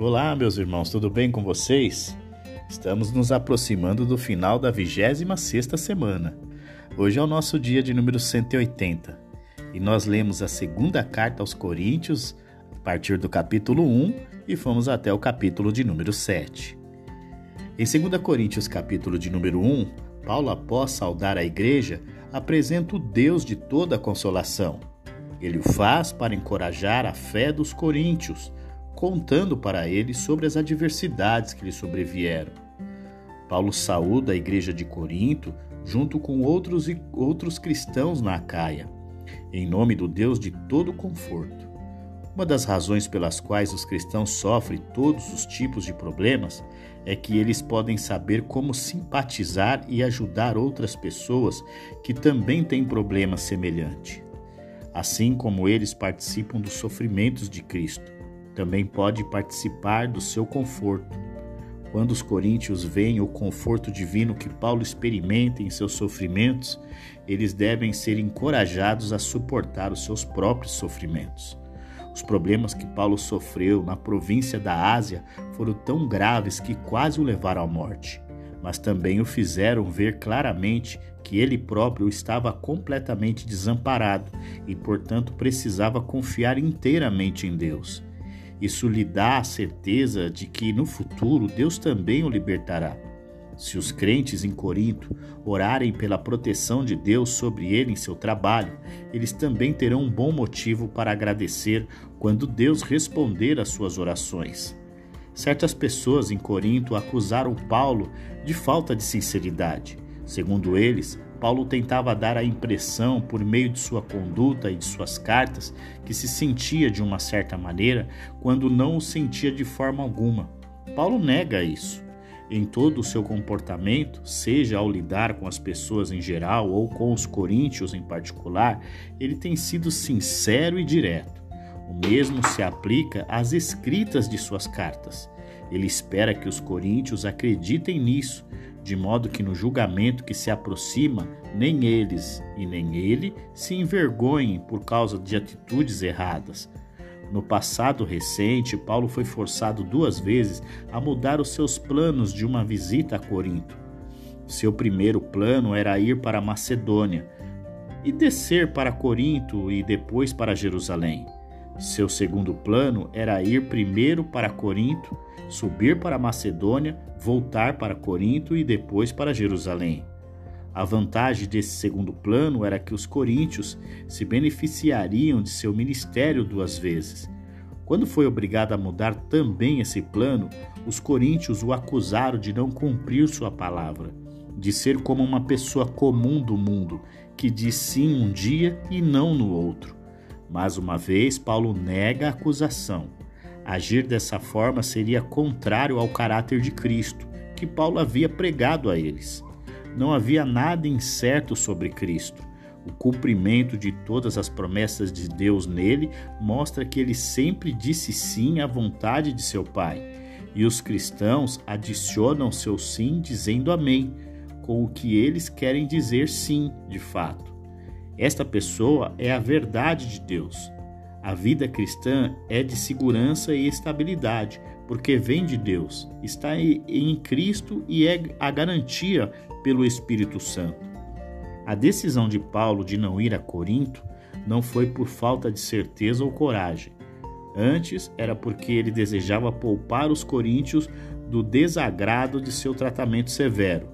Olá, meus irmãos, tudo bem com vocês? Estamos nos aproximando do final da 26ª semana. Hoje é o nosso dia de número 180 e nós lemos a segunda carta aos Coríntios a partir do capítulo 1 e fomos até o capítulo de número 7. Em 2 Coríntios capítulo de número 1, Paulo, após saudar a igreja, apresenta o Deus de toda consolação. Ele o faz para encorajar a fé dos coríntios, contando para eles sobre as adversidades que lhe sobrevieram. Paulo saúda a igreja de Corinto junto com outros, outros cristãos na Acaia, em nome do Deus de todo conforto. Uma das razões pelas quais os cristãos sofrem todos os tipos de problemas é que eles podem saber como simpatizar e ajudar outras pessoas que também têm problemas semelhantes. Assim como eles participam dos sofrimentos de Cristo, também pode participar do seu conforto. Quando os coríntios veem o conforto divino que Paulo experimenta em seus sofrimentos, eles devem ser encorajados a suportar os seus próprios sofrimentos. Os problemas que Paulo sofreu na província da Ásia foram tão graves que quase o levaram à morte, mas também o fizeram ver claramente que ele próprio estava completamente desamparado e, portanto, precisava confiar inteiramente em Deus. Isso lhe dá a certeza de que no futuro Deus também o libertará. Se os crentes em Corinto orarem pela proteção de Deus sobre ele em seu trabalho, eles também terão um bom motivo para agradecer quando Deus responder às suas orações. Certas pessoas em Corinto acusaram Paulo de falta de sinceridade. Segundo eles, Paulo tentava dar a impressão, por meio de sua conduta e de suas cartas, que se sentia de uma certa maneira quando não o sentia de forma alguma. Paulo nega isso em todo o seu comportamento, seja ao lidar com as pessoas em geral ou com os coríntios em particular, ele tem sido sincero e direto. O mesmo se aplica às escritas de suas cartas. Ele espera que os coríntios acreditem nisso, de modo que no julgamento que se aproxima, nem eles e nem ele se envergonhem por causa de atitudes erradas no passado recente, Paulo foi forçado duas vezes a mudar os seus planos de uma visita a Corinto. Seu primeiro plano era ir para Macedônia e descer para Corinto e depois para Jerusalém. Seu segundo plano era ir primeiro para Corinto, subir para Macedônia, voltar para Corinto e depois para Jerusalém. A vantagem desse segundo plano era que os coríntios se beneficiariam de seu ministério duas vezes. Quando foi obrigado a mudar também esse plano, os coríntios o acusaram de não cumprir sua palavra, de ser como uma pessoa comum do mundo, que diz sim um dia e não no outro. Mais uma vez, Paulo nega a acusação. Agir dessa forma seria contrário ao caráter de Cristo, que Paulo havia pregado a eles. Não havia nada incerto sobre Cristo. O cumprimento de todas as promessas de Deus nele mostra que ele sempre disse sim à vontade de seu Pai. E os cristãos adicionam seu sim dizendo amém, com o que eles querem dizer sim, de fato. Esta pessoa é a verdade de Deus. A vida cristã é de segurança e estabilidade, porque vem de Deus, está em Cristo e é a garantia pelo Espírito Santo. A decisão de Paulo de não ir a Corinto não foi por falta de certeza ou coragem. Antes, era porque ele desejava poupar os coríntios do desagrado de seu tratamento severo.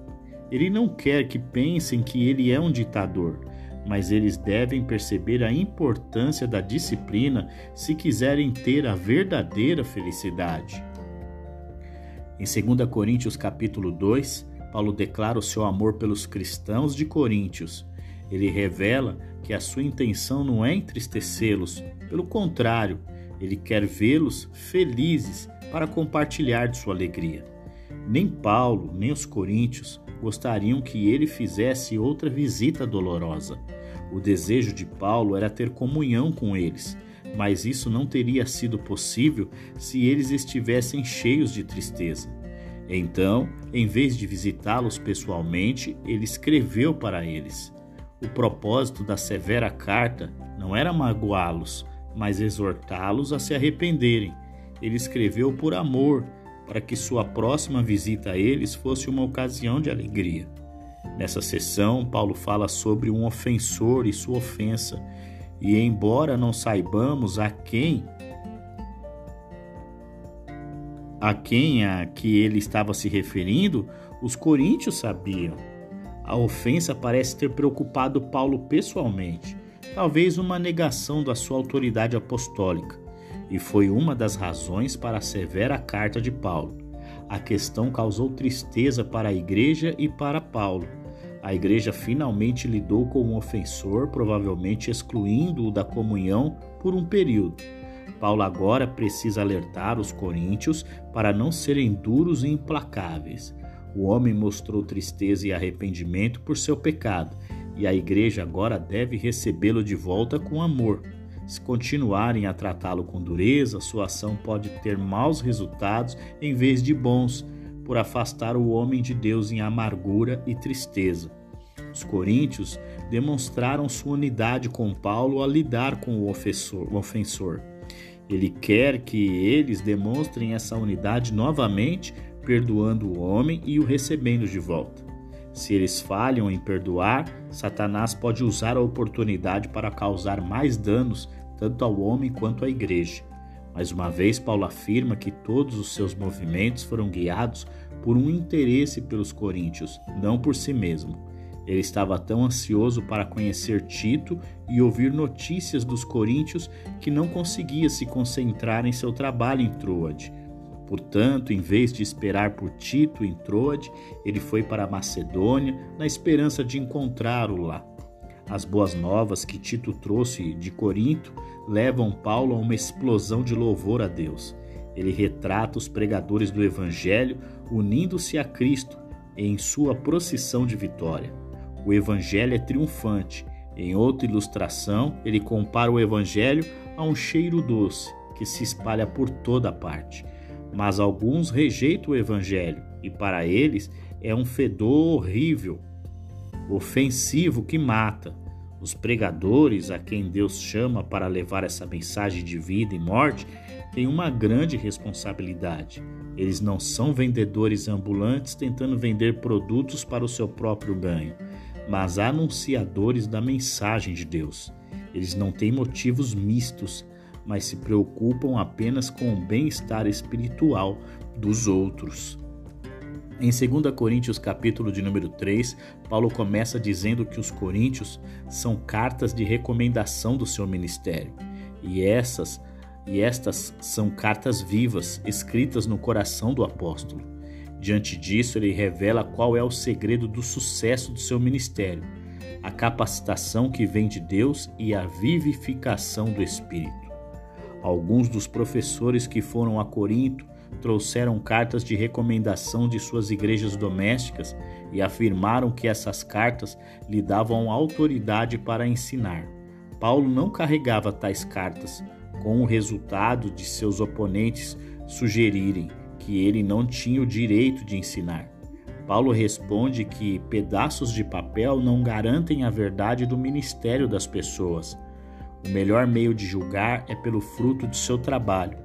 Ele não quer que pensem que ele é um ditador, mas eles devem perceber a importância da disciplina se quiserem ter a verdadeira felicidade. Em 2 Coríntios capítulo 2, Paulo declara o seu amor pelos cristãos de Coríntios. Ele revela que a sua intenção não é entristecê-los, pelo contrário, ele quer vê-los felizes para compartilhar de sua alegria. Nem Paulo, nem os coríntios gostariam que ele fizesse outra visita dolorosa. O desejo de Paulo era ter comunhão com eles, mas isso não teria sido possível se eles estivessem cheios de tristeza. Então, em vez de visitá-los pessoalmente, ele escreveu para eles. O propósito da severa carta não era magoá-los, mas exortá-los a se arrependerem. ele escreveu por amor, para que sua próxima visita a eles fosse uma ocasião de alegria. Nessa sessão, Paulo fala sobre um ofensor e sua ofensa, e embora não saibamos a quem a quem a que ele estava se referindo, os coríntios sabiam. A ofensa parece ter preocupado Paulo pessoalmente, talvez uma negação da sua autoridade apostólica, e foi uma das razões para a severa carta de Paulo. A questão causou tristeza para a igreja e para Paulo. A igreja finalmente lidou com um ofensor, provavelmente excluindo-o da comunhão por um período. Paulo agora precisa alertar os coríntios para não serem duros e implacáveis. O homem mostrou tristeza e arrependimento por seu pecado, e a igreja agora deve recebê-lo de volta com amor. Se continuarem a tratá-lo com dureza, sua ação pode ter maus resultados em vez de bons, por afastar o homem de Deus em amargura e tristeza. Os coríntios demonstraram sua unidade com Paulo a lidar com o ofensor. O ofensor. Ele quer que eles demonstrem essa unidade novamente, perdoando o homem e o recebendo de volta. Se eles falham em perdoar, Satanás pode usar a oportunidade para causar mais danos tanto ao homem quanto à igreja. Mais uma vez, Paulo afirma que todos os seus movimentos foram guiados por um interesse pelos coríntios, não por si mesmo. Ele estava tão ansioso para conhecer Tito e ouvir notícias dos coríntios que não conseguia se concentrar em seu trabalho em Troade. Portanto, em vez de esperar por Tito em Troade, ele foi para a Macedônia na esperança de encontrá-lo lá. As boas novas que Tito trouxe de Corinto levam Paulo a uma explosão de louvor a Deus. Ele retrata os pregadores do Evangelho unindo-se a Cristo em sua procissão de vitória. O Evangelho é triunfante. Em outra ilustração, ele compara o Evangelho a um cheiro doce que se espalha por toda parte. Mas alguns rejeitam o Evangelho e para eles é um fedor horrível ofensivo que mata. Os pregadores a quem Deus chama para levar essa mensagem de vida e morte têm uma grande responsabilidade. Eles não são vendedores ambulantes tentando vender produtos para o seu próprio ganho, mas anunciadores da mensagem de Deus. Eles não têm motivos mistos, mas se preocupam apenas com o bem-estar espiritual dos outros. Em 2 Coríntios capítulo de número 3, Paulo começa dizendo que os coríntios são cartas de recomendação do seu ministério. E essas e estas são cartas vivas, escritas no coração do apóstolo. Diante disso, ele revela qual é o segredo do sucesso do seu ministério: a capacitação que vem de Deus e a vivificação do Espírito. Alguns dos professores que foram a Corinto trouxeram cartas de recomendação de suas igrejas domésticas e afirmaram que essas cartas lhe davam autoridade para ensinar. Paulo não carregava tais cartas, com o resultado de seus oponentes sugerirem que ele não tinha o direito de ensinar. Paulo responde que pedaços de papel não garantem a verdade do ministério das pessoas. O melhor meio de julgar é pelo fruto de seu trabalho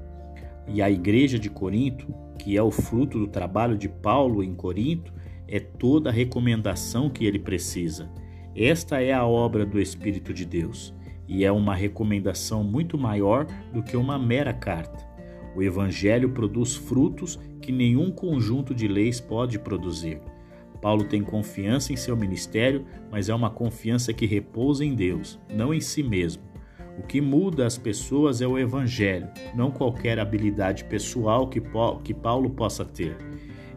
e a igreja de Corinto, que é o fruto do trabalho de Paulo em Corinto, é toda a recomendação que ele precisa. Esta é a obra do Espírito de Deus e é uma recomendação muito maior do que uma mera carta. O Evangelho produz frutos que nenhum conjunto de leis pode produzir. Paulo tem confiança em seu ministério, mas é uma confiança que repousa em Deus, não em si mesmo. O que muda as pessoas é o Evangelho, não qualquer habilidade pessoal que, Paulo possa ter.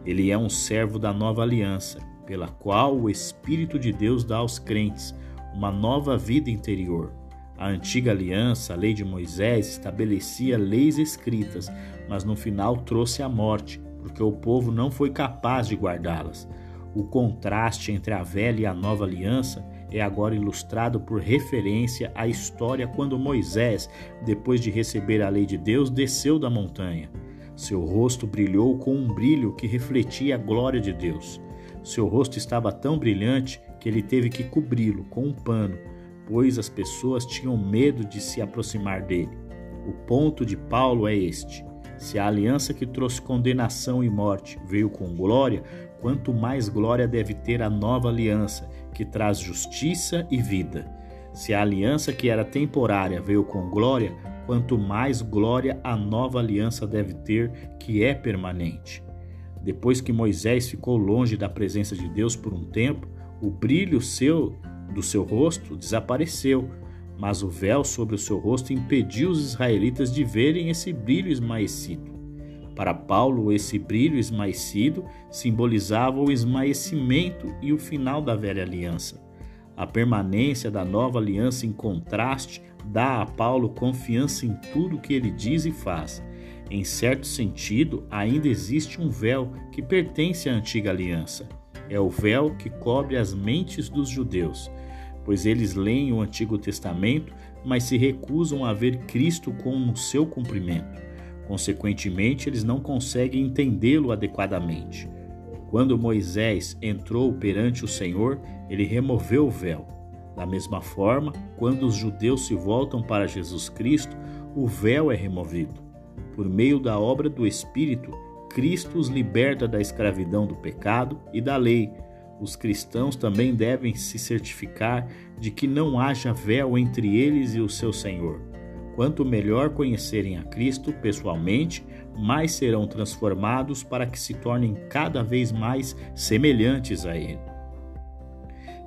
Ele é um servo da nova aliança, pela qual o Espírito de Deus dá aos crentes uma nova vida interior. A antiga aliança, a lei de Moisés, estabelecia leis escritas, mas no final trouxe a morte, porque o povo não foi capaz de guardá-las. O contraste entre a velha e a nova aliança é agora ilustrado por referência à história quando Moisés, depois de receber a lei de Deus, desceu da montanha. Seu rosto brilhou com um brilho que refletia a glória de Deus. Seu rosto estava tão brilhante que ele teve que cobri-lo com um pano, pois as pessoas tinham medo de se aproximar dele. O ponto de Paulo é este: Se a aliança que trouxe condenação e morte veio com glória, quanto mais glória deve ter a nova aliança, que traz justiça e vida. Se a aliança que era temporária veio com glória, quanto mais glória a nova aliança deve ter, que é permanente. Depois que Moisés ficou longe da presença de Deus por um tempo, o brilho seu do seu rosto desapareceu, mas o véu sobre o seu rosto impediu os israelitas de verem esse brilho esmaecido. Para Paulo, esse brilho esmaecido simbolizava o esmaecimento e o final da velha aliança. A permanência da nova aliança, em contraste, dá a Paulo confiança em tudo que ele diz e faz. Em certo sentido, ainda existe um véu que pertence à antiga aliança. É o véu que cobre as mentes dos judeus, pois eles leem o Antigo Testamento, mas se recusam a ver Cristo como o seu cumprimento. Consequentemente, eles não conseguem entendê-lo adequadamente. Quando Moisés entrou perante o Senhor, ele removeu o véu. Da mesma forma, quando os judeus se voltam para Jesus Cristo, o véu é removido. Por meio da obra do Espírito, Cristo os liberta da escravidão do pecado e da lei. Os cristãos também devem se certificar de que não haja véu entre eles e o seu Senhor. Quanto melhor conhecerem a Cristo pessoalmente, mais serão transformados para que se tornem cada vez mais semelhantes a Ele.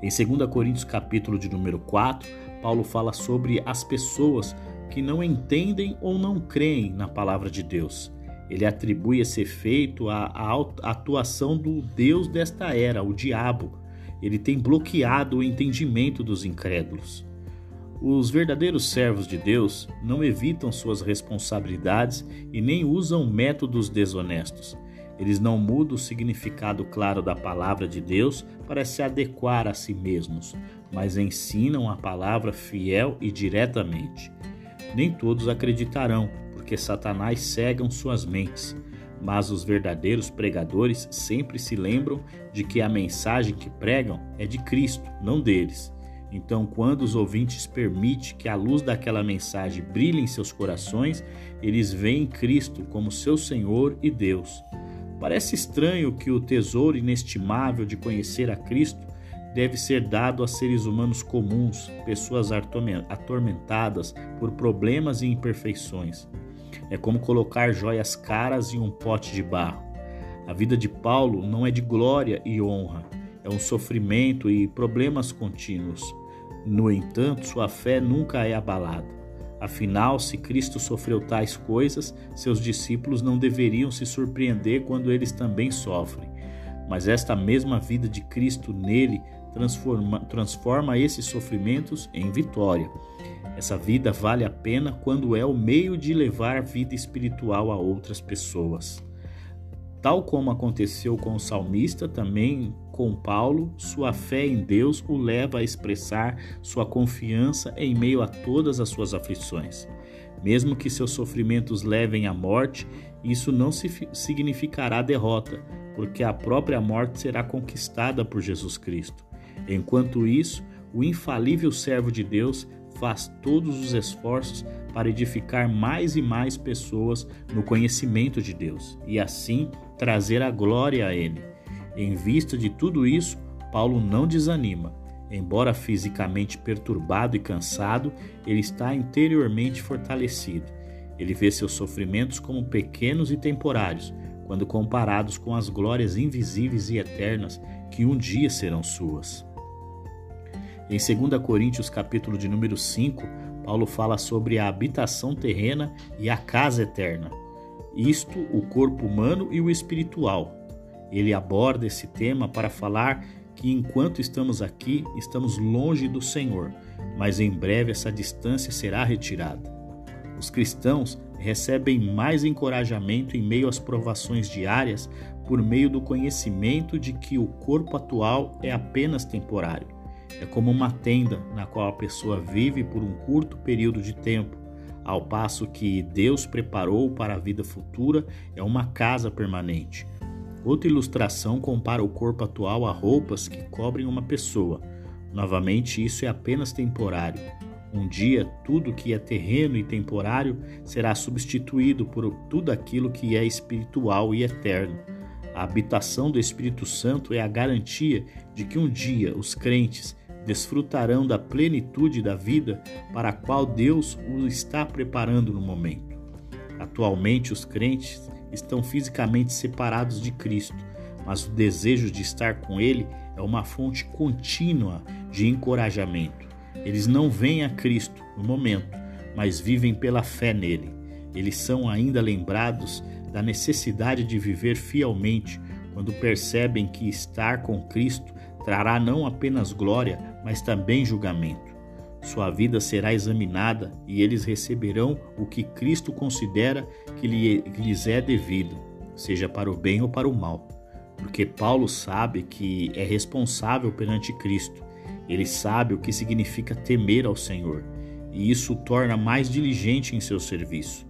Em 2 Coríntios capítulo de número 4, Paulo fala sobre as pessoas que não entendem ou não creem na palavra de Deus. Ele atribui esse efeito à, atuação do Deus desta era, o diabo. Ele tem bloqueado o entendimento dos incrédulos. Os verdadeiros servos de Deus não evitam suas responsabilidades e nem usam métodos desonestos. Eles não mudam o significado claro da palavra de Deus para se adequar a si mesmos, mas ensinam a palavra fiel e diretamente. Nem todos acreditarão, porque Satanás cegam suas mentes. Mas os verdadeiros pregadores sempre se lembram de que a mensagem que pregam é de Cristo, não deles. Então, quando os ouvintes permitem que a luz daquela mensagem brilhe em seus corações, eles veem Cristo como seu Senhor e Deus. Parece estranho que o tesouro inestimável de conhecer a Cristo deve ser dado a seres humanos comuns, pessoas atormentadas por problemas e imperfeições. É como colocar joias caras em um pote de barro. A vida de Paulo não é de glória e honra, é um sofrimento e problemas contínuos. No entanto, sua fé nunca é abalada. Afinal, se Cristo sofreu tais coisas, seus discípulos não deveriam se surpreender quando eles também sofrem. Mas esta mesma vida de Cristo nele transforma, transforma esses sofrimentos em vitória. Essa vida vale a pena quando é o meio de levar vida espiritual a outras pessoas. Tal como aconteceu com o salmista, também com Paulo, sua fé em Deus o leva a expressar sua confiança em meio a todas as suas aflições. Mesmo que seus sofrimentos levem à morte, isso não significará derrota, porque a própria morte será conquistada por Jesus Cristo. Enquanto isso, o infalível servo de Deus faz todos os esforços para edificar mais e mais pessoas no conhecimento de Deus e assim trazer a glória a Ele. Em vista de tudo isso, Paulo não desanima. Embora fisicamente perturbado e cansado, ele está interiormente fortalecido. Ele vê seus sofrimentos como pequenos e temporários, quando comparados com as glórias invisíveis e eternas que um dia serão suas. Em 2 Coríntios, capítulo de número 5, Paulo fala sobre a habitação terrena e a casa eterna. Isto, o corpo humano e o espiritual, ele aborda esse tema para falar que enquanto estamos aqui, estamos longe do Senhor, mas em breve essa distância será retirada. Os cristãos recebem mais encorajamento em meio às provações diárias por meio do conhecimento de que o corpo atual é apenas temporário. É como uma tenda na qual a pessoa vive por um curto período de tempo, ao passo que Deus preparou para a vida futura é uma casa permanente. Outra ilustração compara o corpo atual a roupas que cobrem uma pessoa. Novamente, isso é apenas temporário. Um dia, tudo que é terreno e temporário será substituído por tudo aquilo que é espiritual e eterno. A habitação do Espírito Santo é a garantia de que um dia os crentes desfrutarão da plenitude da vida para a qual Deus os está preparando no momento. Atualmente, os crentes estão fisicamente separados de Cristo, mas o desejo de estar com Ele é uma fonte contínua de encorajamento. Eles não veem a Cristo no momento, mas vivem pela fé nele. Eles são ainda lembrados da necessidade de viver fielmente quando percebem que estar com Cristo trará não apenas glória, mas também julgamento. Sua vida será examinada e eles receberão o que Cristo considera que lhes é devido, seja para o bem ou para o mal. Porque Paulo sabe que é responsável perante Cristo. Ele sabe o que significa temer ao Senhor, e isso o torna mais diligente em seu serviço.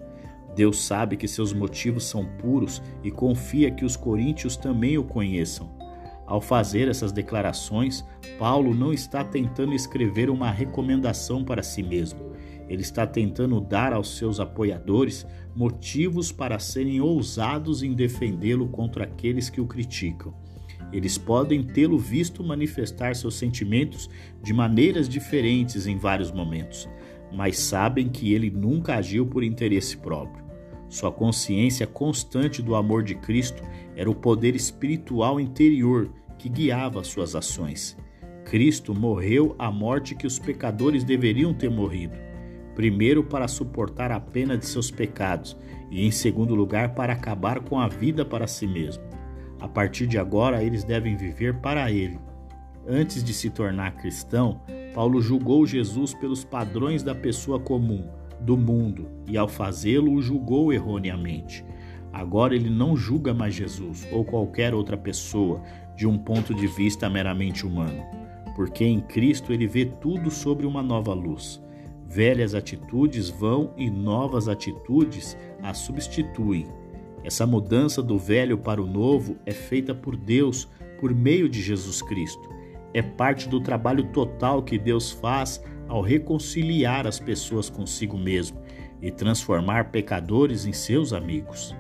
Deus sabe que seus motivos são puros e confia que os coríntios também o conheçam. Ao fazer essas declarações, Paulo não está tentando escrever uma recomendação para si mesmo. Ele está tentando dar aos seus apoiadores motivos para serem ousados em defendê-lo contra aqueles que o criticam. Eles podem tê-lo visto manifestar seus sentimentos de maneiras diferentes em vários momentos, mas sabem que ele nunca agiu por interesse próprio. Sua consciência constante do amor de Cristo era o poder espiritual interior que guiava suas ações. Cristo morreu a morte que os pecadores deveriam ter morrido. Primeiro, para suportar a pena de seus pecados, e em segundo lugar, para acabar com a vida para si mesmo. A partir de agora, eles devem viver para Ele. Antes de se tornar cristão, Paulo julgou Jesus pelos padrões da pessoa comum do mundo e, ao fazê-lo, o julgou erroneamente. Agora ele não julga mais Jesus ou qualquer outra pessoa de um ponto de vista meramente humano, porque em Cristo ele vê tudo sobre uma nova luz. Velhas atitudes vão e novas atitudes as substituem. Essa mudança do velho para o novo é feita por Deus por meio de Jesus Cristo. É parte do trabalho total que Deus faz ao reconciliar as pessoas consigo mesmo e transformar pecadores em seus amigos.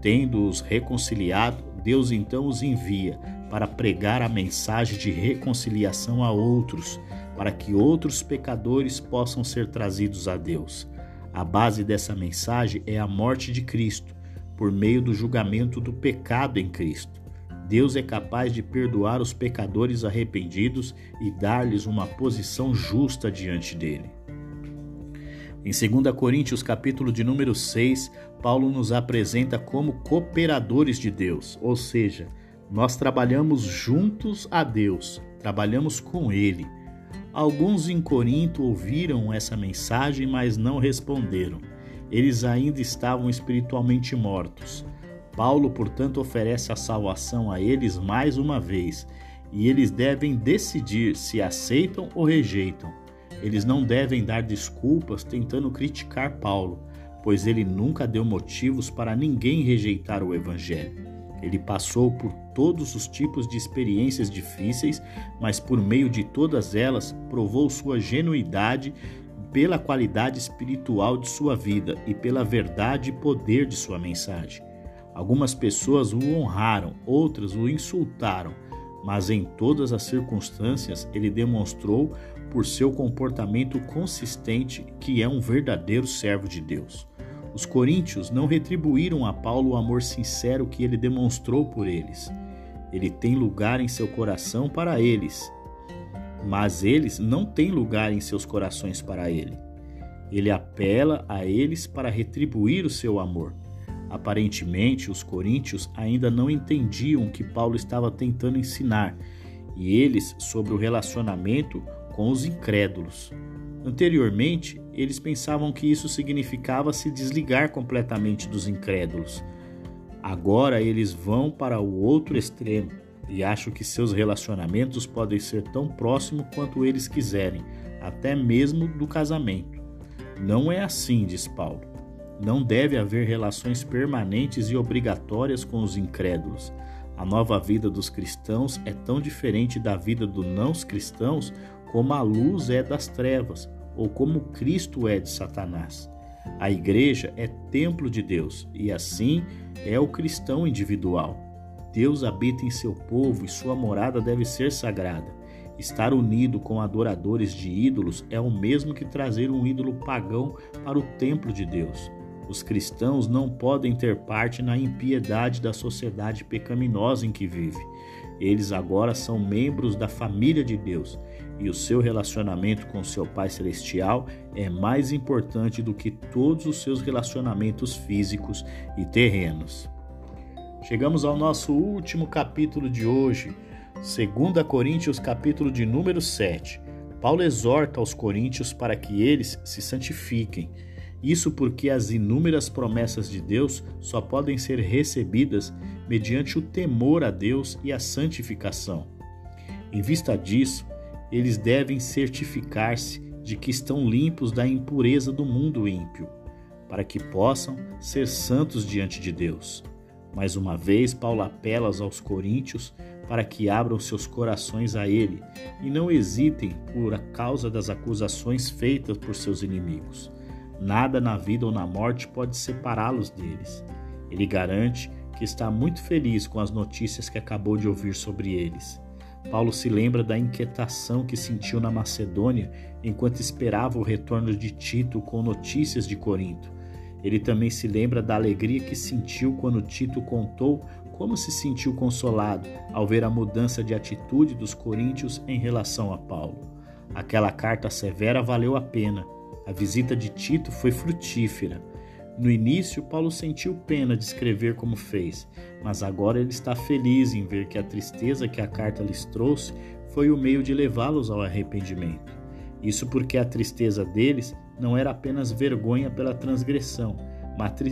Tendo-os reconciliado, Deus então os envia para pregar a mensagem de reconciliação a outros, para que outros pecadores possam ser trazidos a Deus. A base dessa mensagem é a morte de Cristo, por meio do julgamento do pecado em Cristo. Deus é capaz de perdoar os pecadores arrependidos e dar-lhes uma posição justa diante dele. Em 2 Coríntios, capítulo de número 6, Paulo nos apresenta como cooperadores de Deus, ou seja, nós trabalhamos juntos a Deus, trabalhamos com Ele. Alguns em Corinto ouviram essa mensagem, mas não responderam. Eles ainda estavam espiritualmente mortos. Paulo, portanto, oferece a salvação a eles mais uma vez, e eles devem decidir se aceitam ou rejeitam. Eles não devem dar desculpas tentando criticar Paulo, pois ele nunca deu motivos para ninguém rejeitar o Evangelho. Ele passou por todos os tipos de experiências difíceis, mas por meio de todas elas provou sua genuidade pela qualidade espiritual de sua vida e pela verdade e poder de sua mensagem. Algumas pessoas o honraram, outras o insultaram, mas em todas as circunstâncias ele demonstrou por seu comportamento consistente que é um verdadeiro servo de Deus. Os coríntios não retribuíram a Paulo o amor sincero que ele demonstrou por eles. Ele tem lugar em seu coração para eles, mas eles não têm lugar em seus corações para ele. Ele apela a eles para retribuir o seu amor. Aparentemente, os coríntios ainda não entendiam o que Paulo estava tentando ensinar, e eles sobre o relacionamento com os incrédulos. Anteriormente, eles pensavam que isso significava se desligar completamente dos incrédulos. Agora eles vão para o outro extremo e acham que seus relacionamentos podem ser tão próximos quanto eles quiserem, até mesmo do casamento. Não é assim, diz Paulo. Não deve haver relações permanentes e obrigatórias com os incrédulos. A nova vida dos cristãos é tão diferente da vida dos não cristãos como a luz é das trevas, ou como Cristo é de Satanás. A igreja é templo de Deus e assim é o cristão individual. Deus habita em seu povo e sua morada deve ser sagrada. Estar unido com adoradores de ídolos é o mesmo que trazer um ídolo pagão para o templo de Deus. Os cristãos não podem ter parte na impiedade da sociedade pecaminosa em que vive. Eles agora são membros da família de Deus e o seu relacionamento com seu Pai Celestial é mais importante do que todos os seus relacionamentos físicos e terrenos. Chegamos ao nosso último capítulo de hoje, 2 Coríntios, capítulo de número 7. Paulo exorta aos coríntios para que eles se santifiquem. Isso porque as inúmeras promessas de Deus só podem ser recebidas mediante o temor a Deus e a santificação. Em vista disso, eles devem certificar-se de que estão limpos da impureza do mundo ímpio, para que possam ser santos diante de Deus. Mais uma vez, Paulo apela aos coríntios para que abram seus corações a ele e não hesitem por causa das acusações feitas por seus inimigos. Nada na vida ou na morte pode separá-los deles. Ele garante que está muito feliz com as notícias que acabou de ouvir sobre eles. Paulo se lembra da inquietação que sentiu na Macedônia enquanto esperava o retorno de Tito com notícias de Corinto. Ele também se lembra da alegria que sentiu quando Tito contou como se sentiu consolado ao ver a mudança de atitude dos coríntios em relação a Paulo. Aquela carta severa valeu a pena. A visita de Tito foi frutífera. No início, Paulo sentiu pena de escrever como fez, mas agora ele está feliz em ver que a tristeza que a carta lhes trouxe foi o meio de levá-los ao arrependimento. Isso porque a tristeza deles não era apenas vergonha pela transgressão,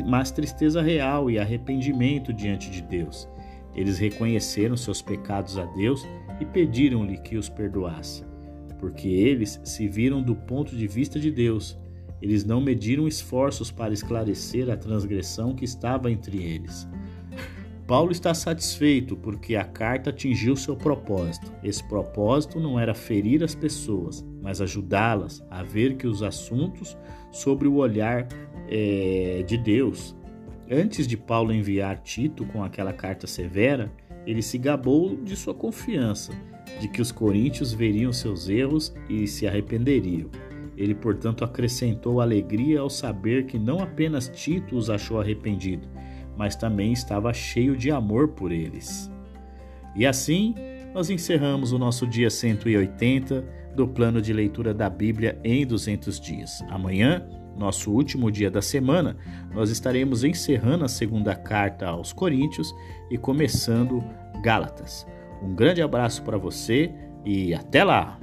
mas tristeza real e arrependimento diante de Deus. Eles reconheceram seus pecados a Deus e pediram-lhe que os perdoasse, porque eles se viram do ponto de vista de Deus. Eles não mediram esforços para esclarecer a transgressão que estava entre eles. Paulo está satisfeito porque a carta atingiu seu propósito. Esse propósito não era ferir as pessoas, mas ajudá-las a ver que os assuntos sobre o olhar é, de Deus. Antes de Paulo enviar Tito com aquela carta severa, ele se gabou de sua confiança, de que os coríntios veriam seus erros e se arrependeriam. Ele, portanto, acrescentou alegria ao saber que não apenas Tito os achou arrependidos, mas também estava cheio de amor por eles. E assim, nós encerramos o nosso dia 180 do plano de leitura da Bíblia em 200 dias. Amanhã, nosso último dia da semana, nós estaremos encerrando a segunda carta aos Coríntios e começando Gálatas. Um grande abraço para você e até lá!